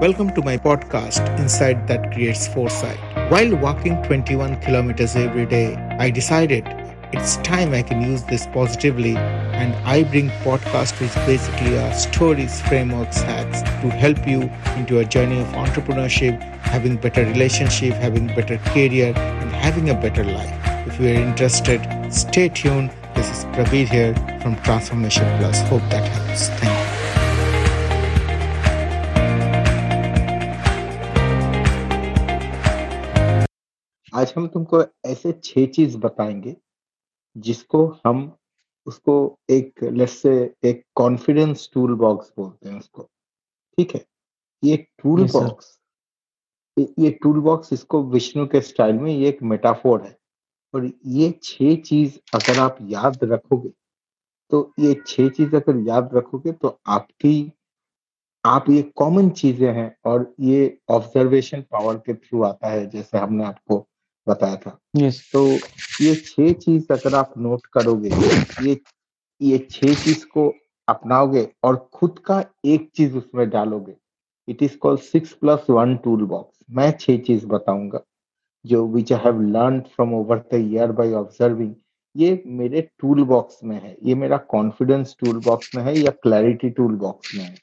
Welcome to my podcast, Insight That Creates Foresight. While walking 21 kilometers every day, I decided it's time I can use this positively and I bring podcast which basically are stories, frameworks, hacks to help you into a journey of entrepreneurship, having better relationship, having better career and having a better life. If you are interested, stay tuned. This is Praveer here from Transformation Plus. Hope that helps. Thank you. आज हम तुमको ऐसे छह चीज़ बताएँगे जिसको हम उसको एक लेट्स से एक कॉन्फिडेंस टूल बॉक्स बोलते हैं उसको। ठीक है? ये टूल बॉक्स ये टूल बॉक्स इसको विष्णु के स्टाइल में ये एक मेटाफोर है। और ये छह चीज़ अगर आप याद रखोगे तो ये छह चीज़ अगर याद रखोगे तो आपकी आप ये कॉमन चीज़ें हैं और ये ऑब्जर्वेशन पावर के थ्रू आता है जैसे हमने आपको बताया था। यस तो ये छह चीज़ अगर आप नोट करोगे ये ये छह चीज़ को अपनाओगे और खुद का एक चीज़ उसमें डालोगे it is called six plus one tool box मैं छह चीज़ बताऊँगा जो which I have learn from over the year by observing ये मेरे टूल बॉक्स में है ये मेरा कॉन्फिडेंस टूल बॉक्स में है या क्लैरिटी टूल बॉक्स में है।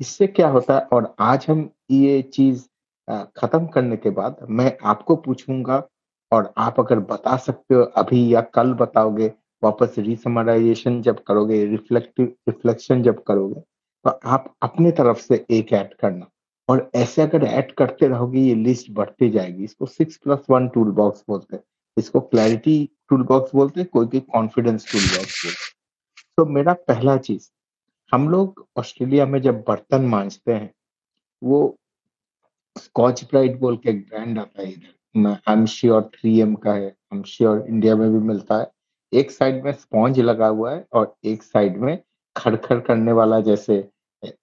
इससे क्या होता है और आज हम ये चीज़ खत्म करने के बाद मैं आपको पूछूँगा और आप अगर बता सकते हो अभी या कल बताओगे, वापस रिसमराइजेशन जब करोगे रिफ्लेक्टिव रिफ्लेक्शन जब करोगे तो आप अपने तरफ़ से एक ऐड करना। और ऐसे अगर ऐड करते रहोगे, ये लिस्ट बढ़ती जाएगी। इसको six plus one tool box बोलते हैं। इसको क्लैरिटी टूल बॉक्स बोलते हैं, कोई कोई कॉन्फिडेंस टूल बॉक्स बोलते तो मेरा पहला चीज़, हम लोग ऑस्ट्रेलिया में जब बर्तन मांजते हैं, वो स्कॉच ब्राइट बोल के एक ब्रांड आता है इधर। मैं I am sure three M का है। आई एम श्योर इंडिया में भी मिलता है। एक साइड में स्पॉन्ज लगा हुआ है और एक साइड में खड़खड़ करने वाला जैसे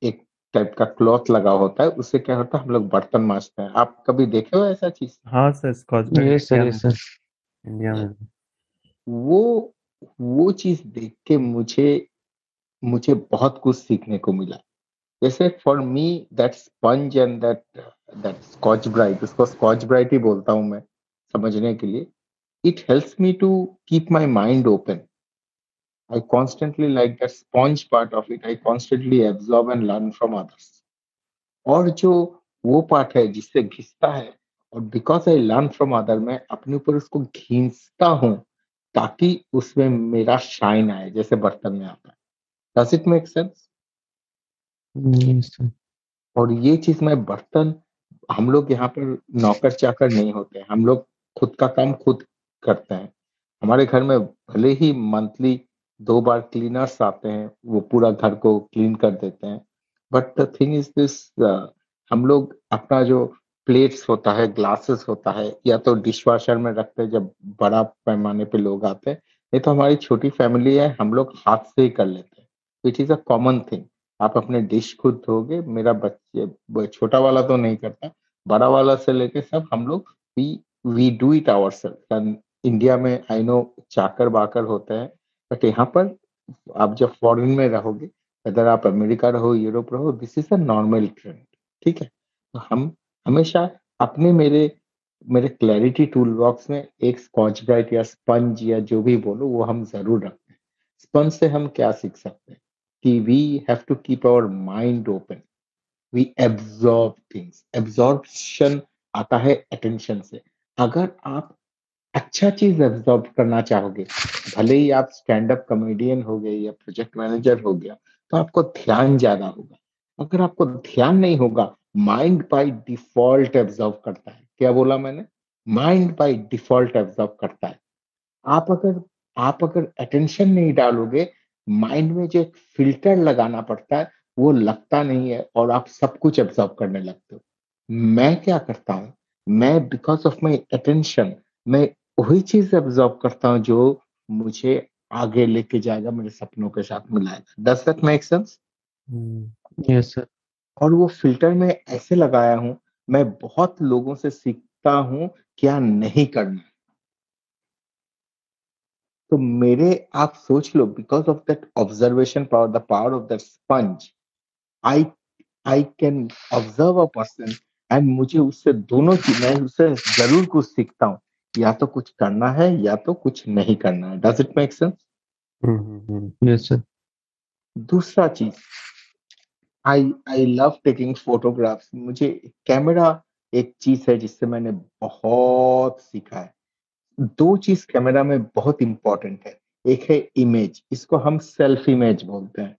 एक टाइप का क्लॉथ लगा होता है उससे क्या होता है हम लोग बर्तन मांजते हैं। आप कभी देखे हो ऐसा चीज़? हाँ सर स्कॉच इंडिया में सर इंडिया में। भी। वो वो चीज़ देख के मुझे मुझे बहुत कुछ सीखने को मिला। जैसे for me that sponge and that that Scotch Brite उसको स्कॉच ब्राइट ही बोलता हूँ मैं समझने के लिए। It helps me to keep my mind open I constantly like that sponge part of it I constantly absorb and learn from others और जो वो पार्ट है जिससे घिसता है और because I learn from other मैं अपने ऊपर उसको खींचता हूँ ताकि उसमें मेरा शाइन आए, जैसे बर्तन में आता है। डज इट मेक सेंस और ये चीज़ मैं बर्तन, हम लोग यहाँ पर नौकर चाकर नहीं होते हैं। हम लोग खुद का काम खुद करते हैं। हमारे घर में भले ही मंथली दो बार क्लीनर्स आते हैं, वो पूरा घर को क्लीन कर देते हैं। But the thing is this हम लोग अपना जो प्लेट्स होता है ग्लासेस होता है, या तो डिश वॉशर में रखते हैं, जब बड़ा पैमाने पे लोग आते हैं। नहीं तो हमारी छोटी फैमिली है, हम लोग हाथ से ही कर लेते हैं। It is a common thing आप अपने डिश खुद धोगे, मेरा बच्चे छोटा वाला तो नहीं करता, बड़ा वाला से लेके सब हम लोग we we do it our self India में आई नो चाकर बाकर होते हैं बट यहाँ पर आप जब फॉरेन में रहोगे अगर आप अमेरिका रहो, यूरोप रहो this is a normal trend ठीक है? तो हम हमेशा अपने मेरे मेरे क्लैरिटी टूल बॉक्स में एक स्कॉच ब्राइट या स्पंज या जो भी बोलो, वो हम ज़रूर रखते हैं। स्पंज से हम क्या सीख सकते हैं? We have to keep our mind open we absorb things absorption आता है अटेंशन से. अगर आप अच्छा चीज़ एब्जॉर्ब करना चाहोगे, भले ही आप स्टैंड अप कॉमेडियन हो गए या प्रोजेक्ट मैनेजर हो गया तो आपको ध्यान ज़्यादा होगा। अगर आपको ध्यान नहीं होगा माइंड बाय डिफ़ॉल्ट एब्जॉर्ब करता है। क्या बोला मैंने? माइंड बाय डिफ़ॉल्ट एब्जॉर्ब करता है। आप अगर आप अगर अटेंशन नहीं डालोगे माइंड में जो एक फ़िल्टर लगाना पड़ता है वो लगता नहीं है और आप सब कुछ एब्जॉर्ब करने लगते हो। मैं क्या करता हूँ मैं बिकॉज़ ऑफ़ माई अटेंशन मैं वही चीज़ एब्जॉर्ब करता हूँ जो मुझे आगे लेके जाएगा मेरे सपनों के साथ मिलाएगा। Does that make sense yes sir और वो फ़िल्टर में ऐसे लगाया हूँ मैं बहुत लोगों से सीखता हूँ क्या नहीं करना। तो मेरे आप सोच लो because of that observation power the power of that sponge I I can observe a person and मुझे उससे दोनों चीज़ मैं उससे ज़रूर कुछ सीखता हूँ। या तो कुछ करना है या तो कुछ नहीं करना है। डज इट मेक सेंस दूसरा चीज़ I I love taking photographs मुझे कैमरा एक चीज़ है जिससे मैंने बहुत सीखा है। दो चीज़ कैमरा में बहुत इंपॉर्टेंट है। एक है इमेज इसको हम सेल्फ इमेज बोलते हैं।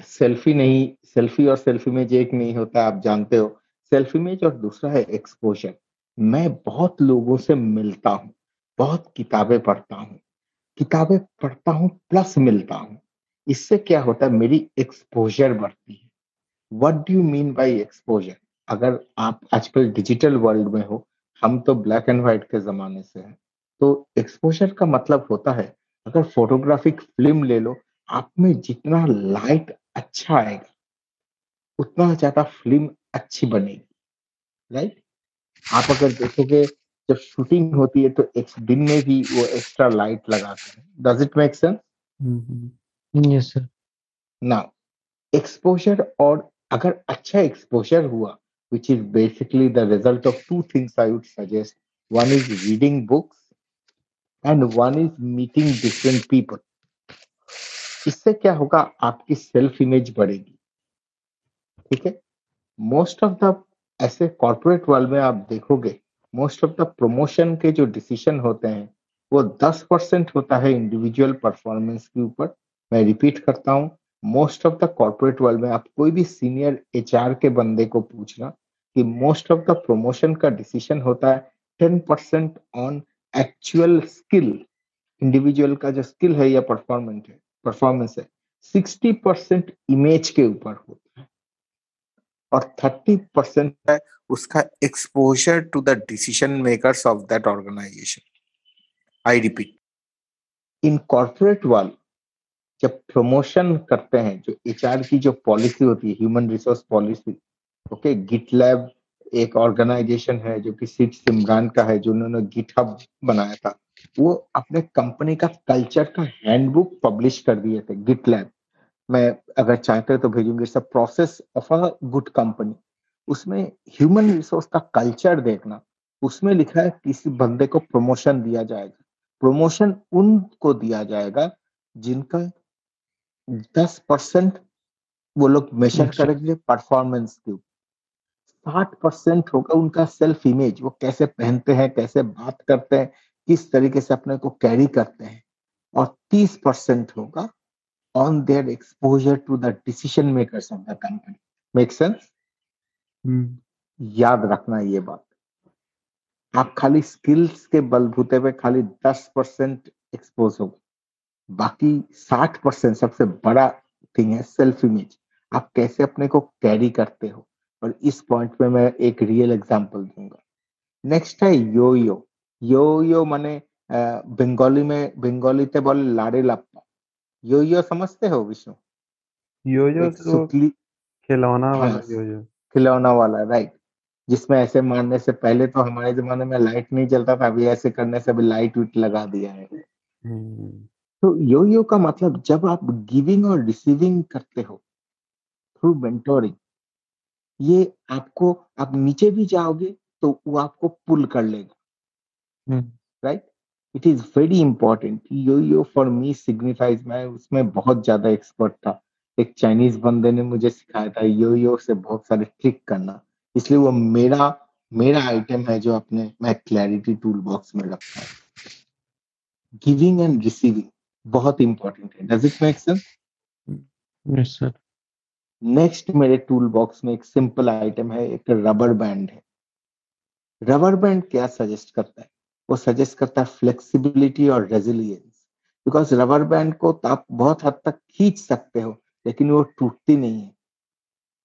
सेल्फी नहीं सेल्फी और सेल्फ इमेज एक नहीं होता, आप जानते हो। सेल्फ इमेज और दूसरा है एक्सपोजर मैं बहुत लोगों से मिलता हूँ, बहुत किताबें पढ़ता हूँ। किताबें पढ़ता हूँ प्लस मिलता हूँ। इससे क्या होता है, मेरी एक्सपोजर बढ़ती है। What do you mean by exposure अगर आप आजकल डिजिटल वर्ल्ड में हो, हम तो ब्लैक एंड व्हाइट के जमाने से हैं। तो एक्सपोजर का मतलब होता है अगर फोटोग्राफिक फ़िल्म ले लो आप में जितना लाइट अच्छा आएगा उतना ज़्यादा फ़िल्म अच्छी बनेगी राइट आप अगर देखोगे जब शूटिंग होती है तो एक दिन में भी वो एक्स्ट्रा लाइट लगाते हैं। Does it make sense yes sir ना एक्सपोजर और अगर अच्छा एक्सपोजर हुआ which is basically the result of two things I would suggest. One is reading books and one is meeting different people इससे क्या होगा? आपकी सेल्फ इमेज बढ़ेगी। ठीक है? मोस्ट ऑफ़ द ऐसे कॉर्पोरेट वर्ल्ड में आप देखोगे मोस्ट ऑफ़ द प्रमोशन के जो डिसीज़न होते हैं, वो 10 परसेंट होता है इंडिविजुअल परफॉर्मेंस के ऊपर। मैं रिपीट करता हूँ most of the corporate world में आप कोई भी सीनियर एच के बंदे को पूछना कि मोस्ट ऑफ़ द प्रमोशन का डिसीज़न होता है ten percent on actual skill individual का जो स्किल है या परफॉर्मेंस है परफॉर्मेंस है सिक्सटी परसेंट इमेज के ऊपर होता है और थर्टी परसेंट है उसका exposure to the decision makers of that organisation I repeat in corporate world जब प्रमोशन करते हैं, जो एचआर की जो पॉलिसी होती है human resource policy okay GitLab एक ऑर्गेनाइजेशन है जो कि सिट सिमरान का है जो उन्होंने गिट हब बनाया था वो अपने कंपनी का कल्चर का हैंडबुक पब्लिश कर दिए थे गिट लैब मैं अगर चाहते तो भेजूँगी it's process of a good company. उसमें ह्यूमन रिसोर्स का कल्चर देखना उसमें लिखा है किसी बंदे को प्रमोशन दिया जाएगा। प्रमोशन उनको दिया जाएगा जिनका दस परसेंट वो लोग मेजर अच्छा। करेंगे परफॉर्मेंस के ऊपर। साठ परसेंट होगा उनका सेल्फ इमेज वो कैसे पहनते हैं कैसे बात करते हैं किस तरीके से अपने को कैरी करते हैं। और तीस परसेंट होगा on their exposure to the decision makers of the company make sense याद रखना ये बात। आप खाली स्किल्स के बलबूते पे खाली दस परसेंट एक्सपोज हो बाकी साठ परसेंट सबसे बड़ा थिंग है सेल्फ इमेज आप कैसे अपने को कैरी करते हो? और इस पॉइंट पे मैं एक रियल एग्जांपल दूँगा। नेक्स्ट है यो यो यो यो माने बंगाली में बंगाली ते बोले लाड़े लाप्पा। यो यो समझते हो विष्णु? यो यो तो सुतली खिलौना वाला हाँ, यो यो खिलौना वाला राइट जिसमें ऐसे मारने से पहले तो हमारे जमाने में लाइट नहीं चलता था अभी ऐसे करने से अभी लाइट विट लगा दिया है। हम्म, तो यो यो का मतलब जब आप गिविंग और रिसीविंग करते हो थ्रू मेंटोरिंग ये आपको आप नीचे भी जाओगे तो वो आपको पुल कर लेगा। Right it is very important yo yo for me signifies मैं उसमें बहुत ज़्यादा एक्सपर्ट था। एक चाइनीज़ बंदे ने मुझे सिखाया था यो यो से बहुत सारे ट्रिक करना। इसलिए वो मेरा मेरा आइटम है जो अपने मैं क्लैरिटी टूल बॉक्स में रखता हूँ। गिविंग एंड रिसीविंग बहुत इंपॉर्टेंट है। Does it make sense yes sir next मेरे टूल बॉक्स में एक सिंपल आइटम है एक रबर बैंड है। रबर बैंड क्या सजेस्ट करता है? वो सजेस्ट करता है फ्लेक्सिबिलिटी और रेजिलियंस बिकॉज़ रबर बैंड को तो आप बहुत हद तक खींच सकते हो लेकिन वो टूटती नहीं है।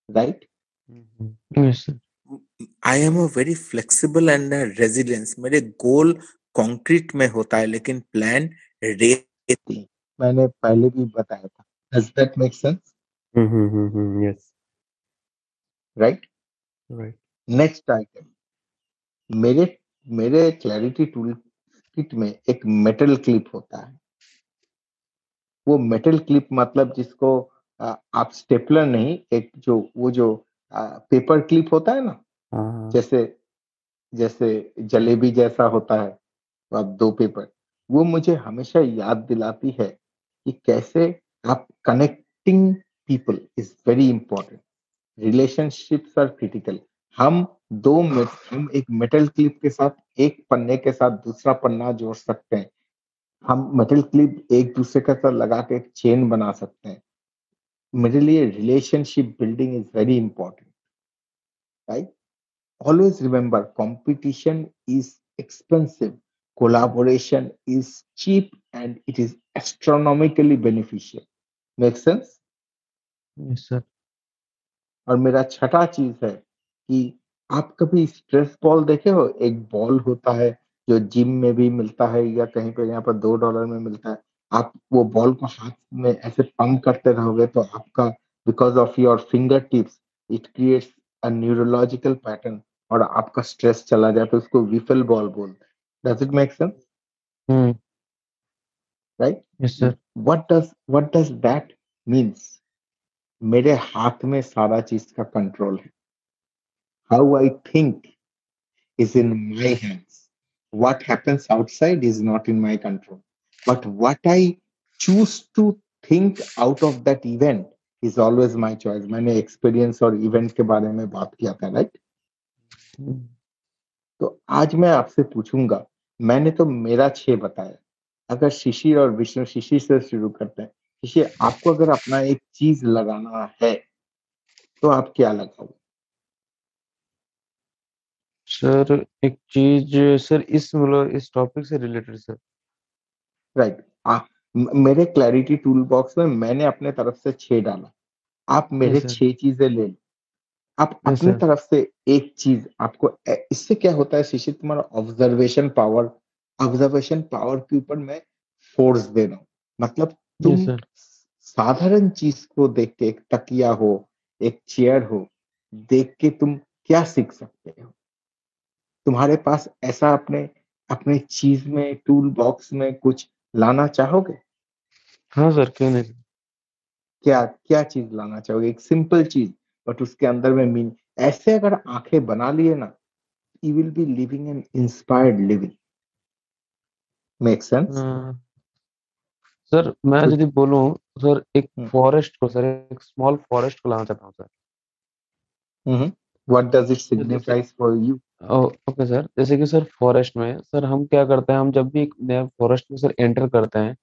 Right I am a very flexible and resilience मेरे गोल कंक्रीट में होता है लेकिन प्लान रेती मैंने पहले भी बताया था। Does that make sense hmm, hmm, hmm, hmm, yes, right right. Next item मेरे मेरे क्लैरिटी टूल किट में एक मेटल क्लिप होता है। वो मेटल क्लिप मतलब जिसको आप स्टेपलर नहीं एक जो वो जो पेपर क्लिप होता है ना? हाँ हाँ। जैसे जैसे जलेबी जैसा होता है तो आप दो पेपर वो मुझे हमेशा याद दिलाती है कि कैसे आप connecting people is very important relationships are critical हम दो हम एक मेटल क्लिप के साथ, एक पन्ने के साथ दूसरा पन्ना जोड़ सकते हैं। हम मेटल क्लिप एक दूसरे के साथ लगा के एक चेन बना सकते हैं। मेरे लिए relationship building is very important right always remember, competition is expensive, collaboration is cheap and it is astronomically beneficial. Make sense? Sir. और मेरा छठा चीज़ है कि आप कभी स्ट्रेस बॉल देखे हो? एक बॉल होता है जो जिम में भी मिलता है या कहीं पे यहाँ पर दो डॉलर में मिलता है। आप वो बॉल को हाथ में ऐसे पंप करते रहोगे तो आपका because of your finger tips it creates a neurological pattern और आपका स्ट्रेस चला जाए तो उसको विफल बॉल बोलते does it make sense right yes sir. What does what does that means? मेरे हाथ में सारा चीज़ का कंट्रोल है। How I think is in my hands what happens outside is not in my control but what I choose to think out of that event is always my choice मैंने experience और event के बारे में बात किया था right तो आज मैं आपसे पूछूँगा, मैंने तो मेरा छे बताया। अगर शिशिर और विष्णु शिशिर से शुरू करते हैं शिशिर आपको अगर अपना एक चीज़ लगाना है तो आप क्या लगाओगे सर एक चीज़ सर इस मतलब इस टॉपिक से रिलेटेड सर। राइट मेरे क्लैरिटी टूल बॉक्स में मैंने अपने तरफ़ से छह डाला। आप मेरे. छह चीज़ें ले लो। आप अपनी तरफ़ से एक चीज़ आपको इससे क्या होता है शिशिर तुम्हारा ऑब्जर्वेशन पावर ऑब्जर्वेशन पावर के ऊपर मैं फोर्स दे रहा हूँ। मतलब तुम साधारण चीज़ को देख के एक तकिया हो एक चेयर हो देख के तुम क्या सीख सकते हो? तुम्हारे पास ऐसा अपने अपने चीज़ में टूल बॉक्स में कुछ लाना चाहोगे? हाँ सर क्यों नहीं? क्या क्या चीज़ लाना चाहोगे? एक सिंपल चीज़ बट उसके अंदर में मीन ऐसे अगर आँखें बना लिए ना you will be living an inspired living make sense. Sir मैं यदि बोलूँ सर एक हम्म। फॉरेस्ट को सर एक स्मॉल फॉरेस्ट को लाना चाहता हूँ sir. What does it signifies for you okay sir. जैसे कि सर फॉरेस्ट में सर हम क्या करते हैं हम जब भी एक नया फॉरेस्ट में सर एंटर करते हैं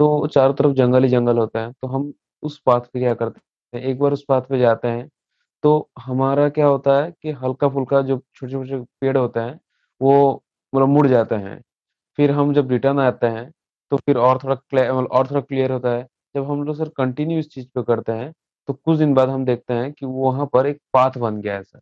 तो चारों तरफ़ जंगल ही जंगल होता है तो हम उस पाथ पे क्या करते हैं एक बार उस पाथ पे जाते हैं तो हमारा क्या होता है कि हल्का फुल्का जो छोटे छोटे पेड़ होते हैं वो मतलब मुड़ जाते हैं। फिर हम जब रिटर्न आते हैं तो फिर और थोड़ा क्लियर और थोड़ा क्लियर होता है। जब हम लोग सर कंटिन्यू इस चीज़ पे करते हैं तो कुछ दिन बाद हम देखते हैं कि वहाँ पर एक पाथ बन गया है सर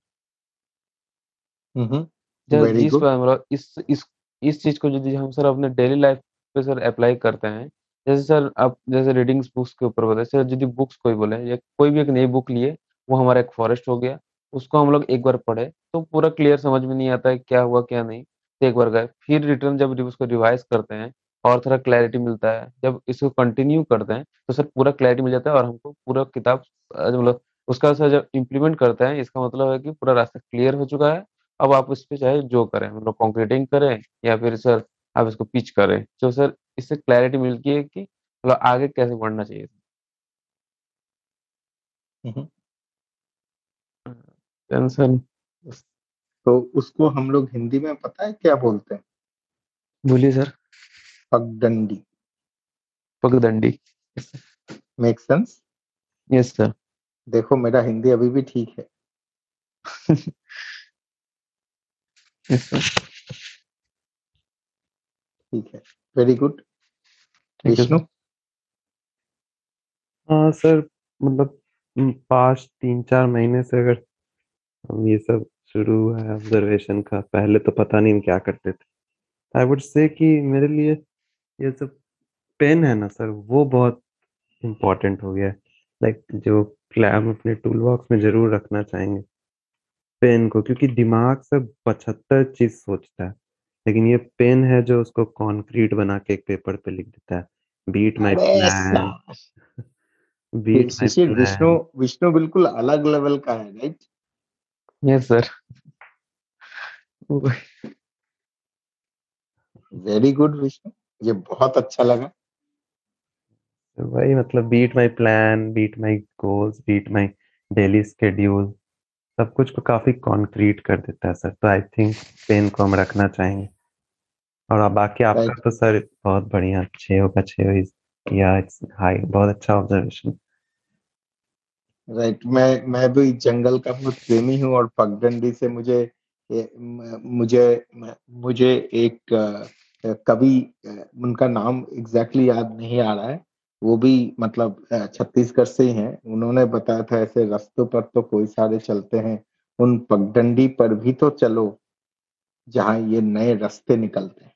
जब वेरी जिस गुड पर इस इस इस चीज़ को यदि हम सर अपने डेली लाइफ पे सर अप्लाई करते हैं जैसे सर आप जैसे रीडिंग्स बुक्स के ऊपर बताए सर यदि बुक्स कोई बोले या कोई भी एक नई बुक लिए वो हमारा एक फॉरेस्ट हो गया उसको हम लोग एक बार पढ़े तो पूरा क्लियर समझ में नहीं आता है क्या हुआ क्या नहीं तो एक बार गए फिर रिटर्न जब उसको रिवाइज करते हैं और थोड़ा क्लैरिटी मिलता है। जब इसको कंटिन्यू करते हैं तो सर पूरा क्लैरिटी मिल जाता है और हमको पूरा किताब मतलब उसका सर जब इम्प्लीमेंट करते हैं इसका मतलब है कि पूरा रास्ता क्लियर हो चुका है। अब आप उस पर चाहे जो करें मतलब कंक्रीटिंग करें या फिर सर आप इसको पिच करें। तो सर इससे क्लैरिटी मिलती है कि मतलब आगे कैसे बढ़ना चाहिए Then सर तो उसको हम लोग हिंदी में पता है क्या बोलते हैं? बोलिए सर। पगडंडी पगडंडी मेक सेंस यस सर देखो मेरा हिंदी अभी भी ठीक है। ठीक है। वेरी गुड ठीक है विष्णु सर हाँ सर मतलब पाँच तीन चार महीने से अगर हम ये सब शुरू हुआ है ऑब्जर्वेशन का पहले तो पता नहीं हम क्या करते थे। आई वुड से कि मेरे लिए ये सब पेन है ना सर वो बहुत इम्पोर्टेंट हो गया है। लाइक जो क्ला- हम अपने टूल बॉक्स में ज़रूर रखना चाहेंगे पेन को क्योंकि दिमाग से पचहत्तर चीज़ सोचता है। लेकिन ये पेन है जो उसको कॉन्क्रीट बना के एक पेपर पे लिख देता है। Beat my plan beat Vishnu Vishnu बिल्कुल अलग लेवल का है right yes sir very good Vishnu. ये बहुत अच्छा लगा वही मतलब beat my plan beat my goals beat my daily schedule सब कुछ को काफ़ी कॉन्क्रीट कर देता है सर तो आई थिंक पेन को हम रखना चाहेंगे और अब बाकी आपका. तो सर बहुत बढ़िया छः होगा छः या इट्स हाई बहुत अच्छा ऑब्जर्वेशन राइट right. मैं मैं भी जंगल का बहुत प्रेमी हूँ और पगडंडी से मुझे मुझे मुझे एक कवि उनका नाम एग्जैक्टली याद नहीं आ रहा है। वो भी मतलब छत्तीसगढ़ से ही हैं। उन्होंने बताया था ऐसे रस्तों पर तो कोई सारे चलते हैं। उन पगडंडी पर भी तो चलो जहाँ ये नए रास्ते निकलते हैं।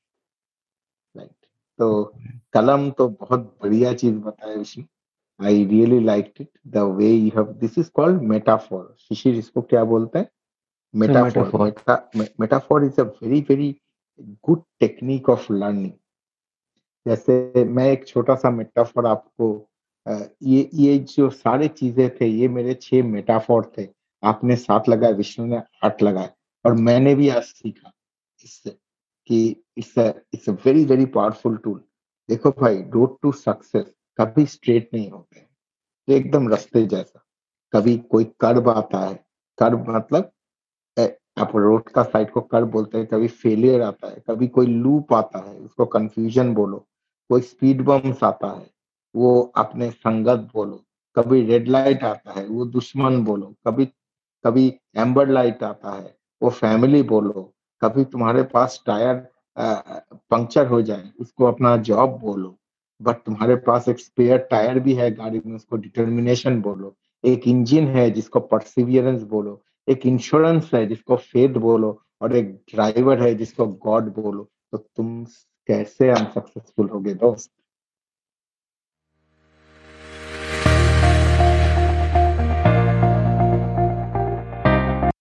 राइट तो कलम तो बहुत बढ़िया चीज़ बताया Vishnu I really like it the way you have this is called metaphor Shishir इसको क्या बोलते हैं? Metaphor. Metaphor is a very very good technique of learning जैसे मैं एक छोटा सा मेटाफोर आपको ये ये जो सारे चीज़ें थे, ये मेरे छह मेटाफोर थे। आपने सात लगाए, विष्णु ने आठ लगाए और मैंने भी आज सीखा इससे कि it's it's a very very powerful tool देखो भाई रोड टू सक्सेस कभी स्ट्रेट नहीं होते। एकदम रास्ते जैसा। कभी कोई कर्व आता है कर्व मतलब आप रोड का साइड को कर बोलते हैं, कभी फेलियर आता है, कभी कोई लूप आता है, उसको कंफ्यूजन बोलो, कोई स्पीड बम्स आता है, वो अपने संगत बोलो, कभी रेड लाइट आता है, वो दुश्मन बोलो, कभी कभी एम्बर लाइट आता है, वो फैमिली बोलो, कभी तुम्हारे पास टायर पंक्चर हो जाए, उसको अपना जॉब बोलो बट तुम्हारे पास एक स्पेयर टायर भी है गाड़ी में, उसको डिटर्मिनेशन बोलो, एक इंजन है जिसको परसिवियरेंस बोलो एक इंश्योरेंस है, जिसको फेथ बोलो और एक ड्राइवर है, जिसको गॉड बोलो तो तुम कैसे अनसक्सेसफुल होगे दोस्त?